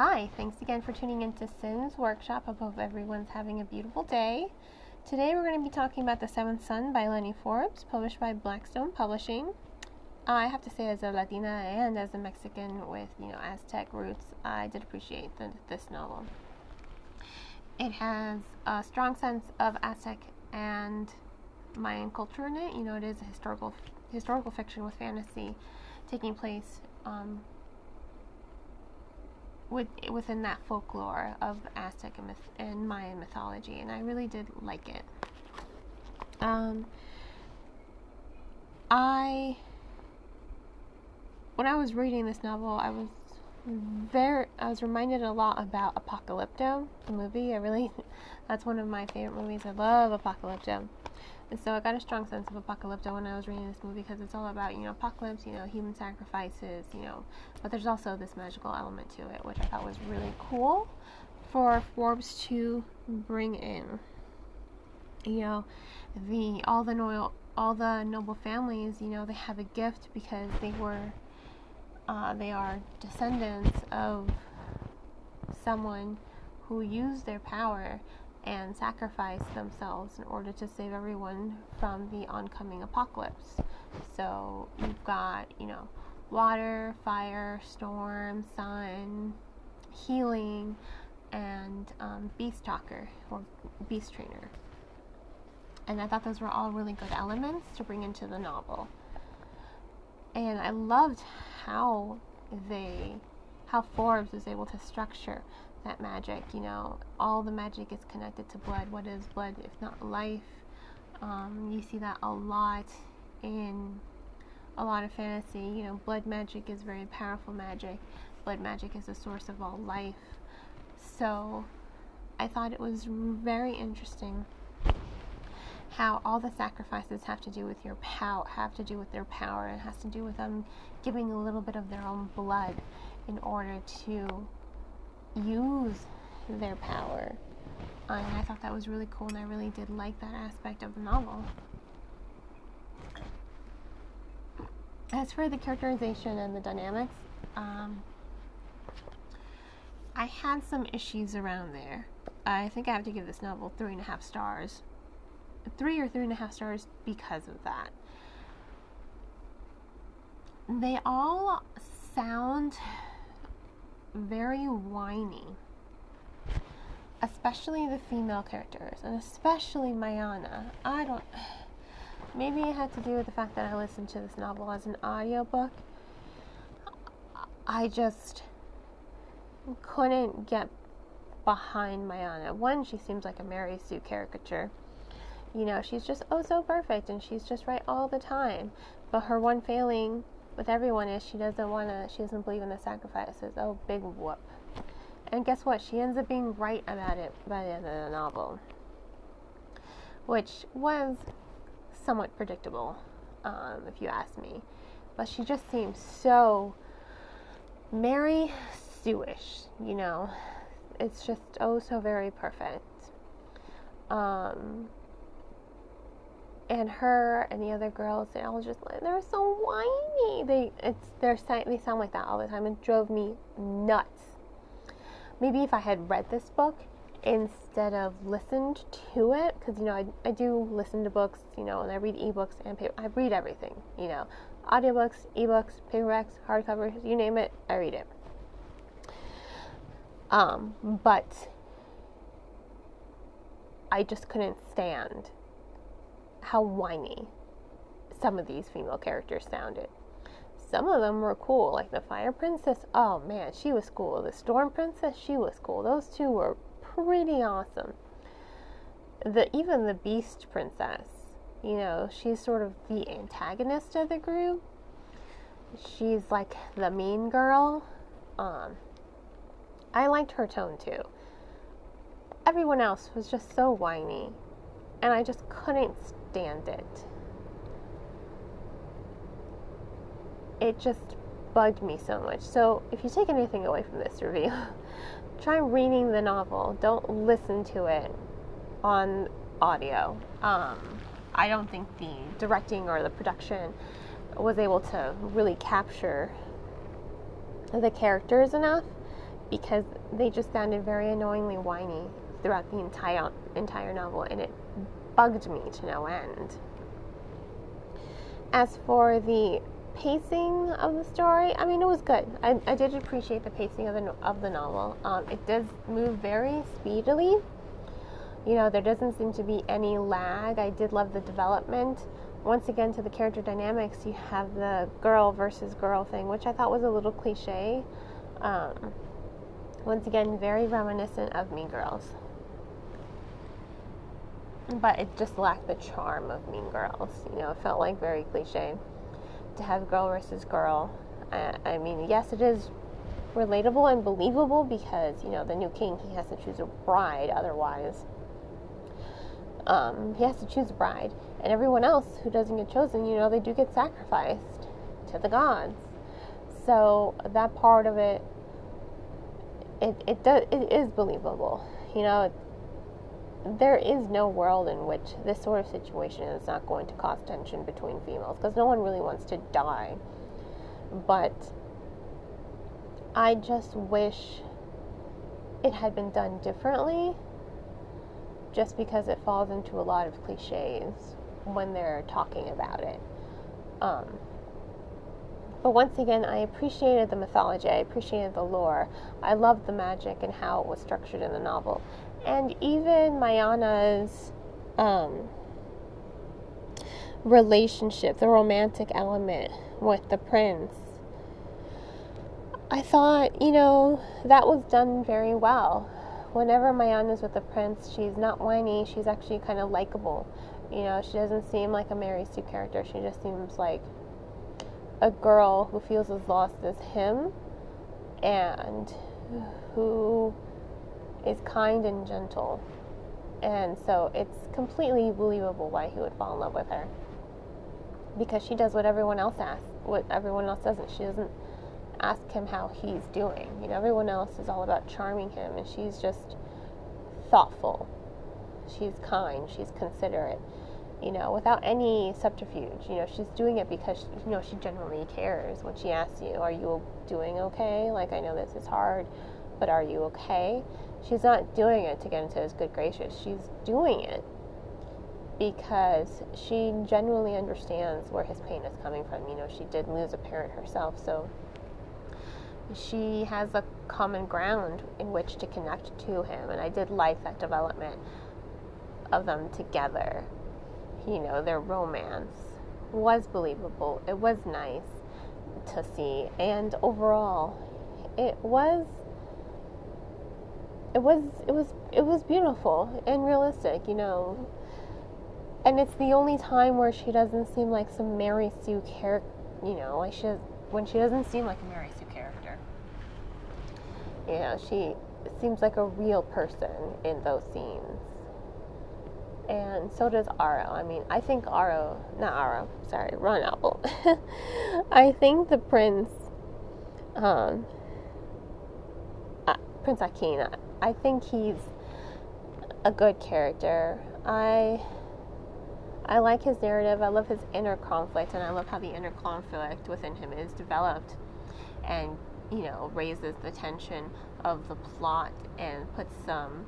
Hi, thanks again for tuning into Sin's Workshop. I hope everyone's having a beautiful day. Today we're going to be talking about The Seventh Sun by Lani Forbes, published by Blackstone Publishing. I have to say, as a Latina and as a Mexican with you know Aztec roots, I did appreciate the, this novel. It has a strong sense of Aztec and Mayan culture in it. You know, it is a historical historical fiction with fantasy taking place um, with, within that folklore of Aztec and, myth- and, Mayan mythology, and I really did like it. Um, I, when I was reading this novel, I was very, I was reminded a lot about Apocalypto, the movie. I really, that's one of my favorite movies. I love Apocalypto. And so I got a strong sense of Apocalypto when I was reading this movie because it's all about, you know, apocalypse, you know, human sacrifices, you know, but there's also this magical element to it, which I thought was really cool for Forbes to bring in. You know, the all the noble all the noble families, you know, they have a gift because they were uh, they are descendants of someone who used their power and sacrifice themselves in order to save everyone from the oncoming apocalypse. So you've got, you know, water, fire, storm, sun, healing, and um, beast talker or beast trainer. And I thought those were all really good elements to bring into the novel. And I loved how they, how Forbes was able to structure that magic. You know, all the magic is connected to blood. What is blood if not life? Um, you see that a lot in a lot of fantasy. You know, blood magic is very powerful magic. Blood magic is the source of all life. So, I thought it was very interesting how all the sacrifices have to do with your power, have to do with their power, and has to do with them giving a little bit of their own blood in order to use their power. and I thought that was really cool, and I really did like that aspect of the novel. As for the characterization and the dynamics, um, I had some issues around there. I think I have to give this novel three and a half stars. Three or three and a half stars because of that. They all sound very whiny. Especially the female characters, and especially Mayana. I don't. Maybe it had to do with the fact that I listened to this novel as an audiobook. I just couldn't get behind Mayana. One, she seems like a Mary Sue caricature. You know, she's just oh so perfect and she's just right all the time. But her one failing with everyone is she doesn't want to, she doesn't believe in the sacrifices. Oh, big whoop. And guess what? She ends up being right about it by the end of the novel, which was somewhat predictable, um, if you ask me. But she just seems so Mary Sue-ish, you know. It's just oh so very perfect. Um, and her and the other girls, they all just they're so whiny. They it's they're they sound like that all the time. It drove me nuts. Maybe if I had read this book instead of listened to it, because you know I, I do listen to books, you know, and I read ebooks and paper, I read everything, you know, audiobooks, ebooks, paperbacks, hardcovers, you name it, I read it. Um, but I just couldn't stand how whiny some of these female characters sounded. Some of them were cool, like the Fire Princess. Oh man, she was cool. The Storm Princess, she was cool. Those two were pretty awesome. The even the Beast Princess, you know, she's sort of the antagonist of the group. She's like the mean girl. Um, I liked her tone too. Everyone else was just so whiny, and I just couldn't it. It just bugged me so much. So, if you take anything away from this review, try reading the novel. Don't listen to it on audio. Um, I don't think the directing or the production was able to really capture the characters enough because they just sounded very annoyingly whiny throughout the entire entire novel, and it bugged me to no end. As for the pacing of the story, I mean, it was good. I, I did appreciate the pacing of the of the novel. Um, it does move very speedily. You know, there doesn't seem to be any lag. I did love the development. Once again, to the character dynamics, you have the girl versus girl thing, which I thought was a little cliche. Um, once again, very reminiscent of Mean Girls. But it just lacked the charm of Mean Girls. You know, it felt like very cliche to have girl versus girl. I, I mean, yes, it is relatable and believable because, you know, the new king, he has to choose a bride otherwise. Um, he has to choose a bride. And everyone else who doesn't get chosen, you know, they do get sacrificed to the gods. So that part of it it it does it is believable. You know, there is no world in which this sort of situation is not going to cause tension between females because no one really wants to die. But I just wish it had been done differently just because it falls into a lot of cliches when they're talking about it. Um, but once again, I appreciated the mythology, I appreciated the lore, I loved the magic and how it was structured in the novel. And even Mayana's um, relationship, the romantic element with the prince, I thought, you know, that was done very well. Whenever Mayana's with the prince, she's not whiny, she's actually kind of likable. You know, she doesn't seem like a Mary Sue character, she just seems like a girl who feels as lost as him and who is kind and gentle. And so it's completely believable why he would fall in love with her. Because she does what everyone else asks, what everyone else doesn't. She doesn't ask him how he's doing. You know, everyone else is all about charming him, and she's just thoughtful. She's kind, she's considerate you know, without any subterfuge. You know, she's doing it because, you know, she genuinely cares when she asks you, Are you doing okay? Like, I know this is hard, but are you okay? She's not doing it to get into his good graces. She's doing it because she genuinely understands where his pain is coming from. You know, she did lose a parent herself, so she has a common ground in which to connect to him. And I did like that development of them together you know, their romance was believable. It was nice to see. And overall, it was it was it was it was beautiful and realistic, you know. And it's the only time where she doesn't seem like some Mary Sue character, you know, like she when she doesn't seem like a Mary Sue character. You know, she seems like a real person in those scenes and so does Aro. I mean, I think Aro, not Aro, sorry, Ron Apple. I think the prince, um, uh, Prince Ahkin, I think he's a good character. I I like his narrative. I love his inner conflict, and I love how the inner conflict within him is developed, and you know raises the tension of the plot and puts some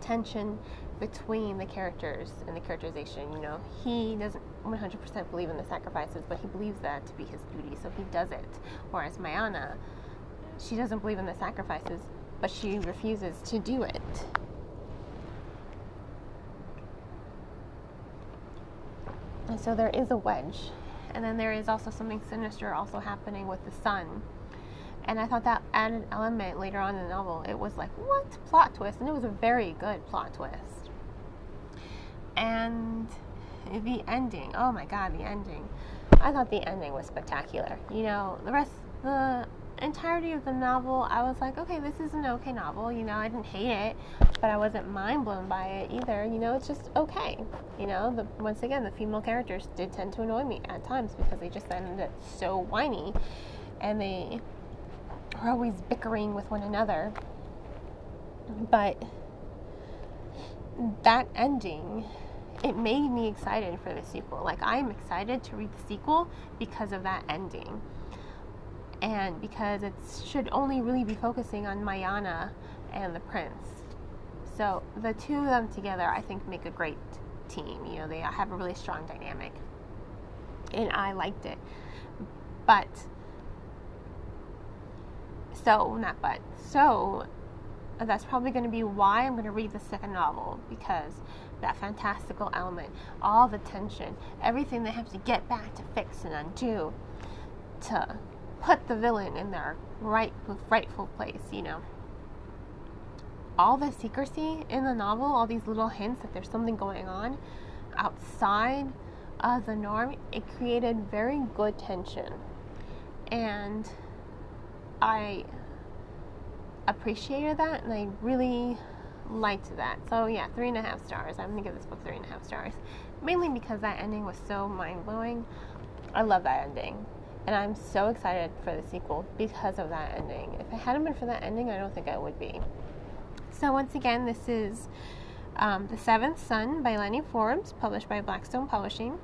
tension between the characters and the characterization. You know, he doesn't 100% believe in the sacrifices, but he believes that to be his duty, so he does it. Whereas Mayana, she doesn't believe in the sacrifices, but she refuses to do it. And so there is a wedge. And then there is also something sinister also happening with the sun and I thought that added element later on in the novel. It was like, what? Plot twist. And it was a very good plot twist. And the ending. Oh my god, the ending. I thought the ending was spectacular. You know, the rest, the entirety of the novel, I was like, okay, this is an okay novel. You know, I didn't hate it, but I wasn't mind blown by it either. You know, it's just okay. You know, the, once again, the female characters did tend to annoy me at times because they just ended so whiny and they are always bickering with one another. But that ending, it made me excited for the sequel. Like, I'm excited to read the sequel because of that ending. And because it should only really be focusing on Mayana and the prince. So the two of them together, I think, make a great team. You know, they have a really strong dynamic, and I liked it. But so not but so that's probably going to be why I'm going to read the second novel because that fantastical element, all the tension, everything they have to get back to fix and undo to put the villain in their right rightful place, you know. All the secrecy in the novel, all these little hints that there's something going on outside of the norm, it created very good tension. And I appreciated that and I really liked that. So yeah, three and a half stars. I'm gonna give this book three and a half stars. Mainly because that ending was so mind blowing. I love that ending. And I'm so excited for the sequel because of that ending. If it hadn't been for that ending, I don't think I would be. So once again, this is um, The Seventh Sun by Lani Forbes, published by Blackstone Publishing.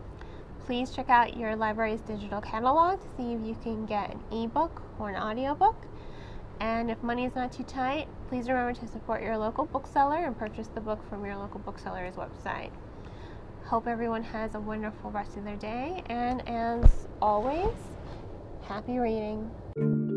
Please check out your library's digital catalog to see if you can get an ebook or an audiobook. And if money is not too tight, please remember to support your local bookseller and purchase the book from your local bookseller's website. Hope everyone has a wonderful rest of their day, and as always, happy reading.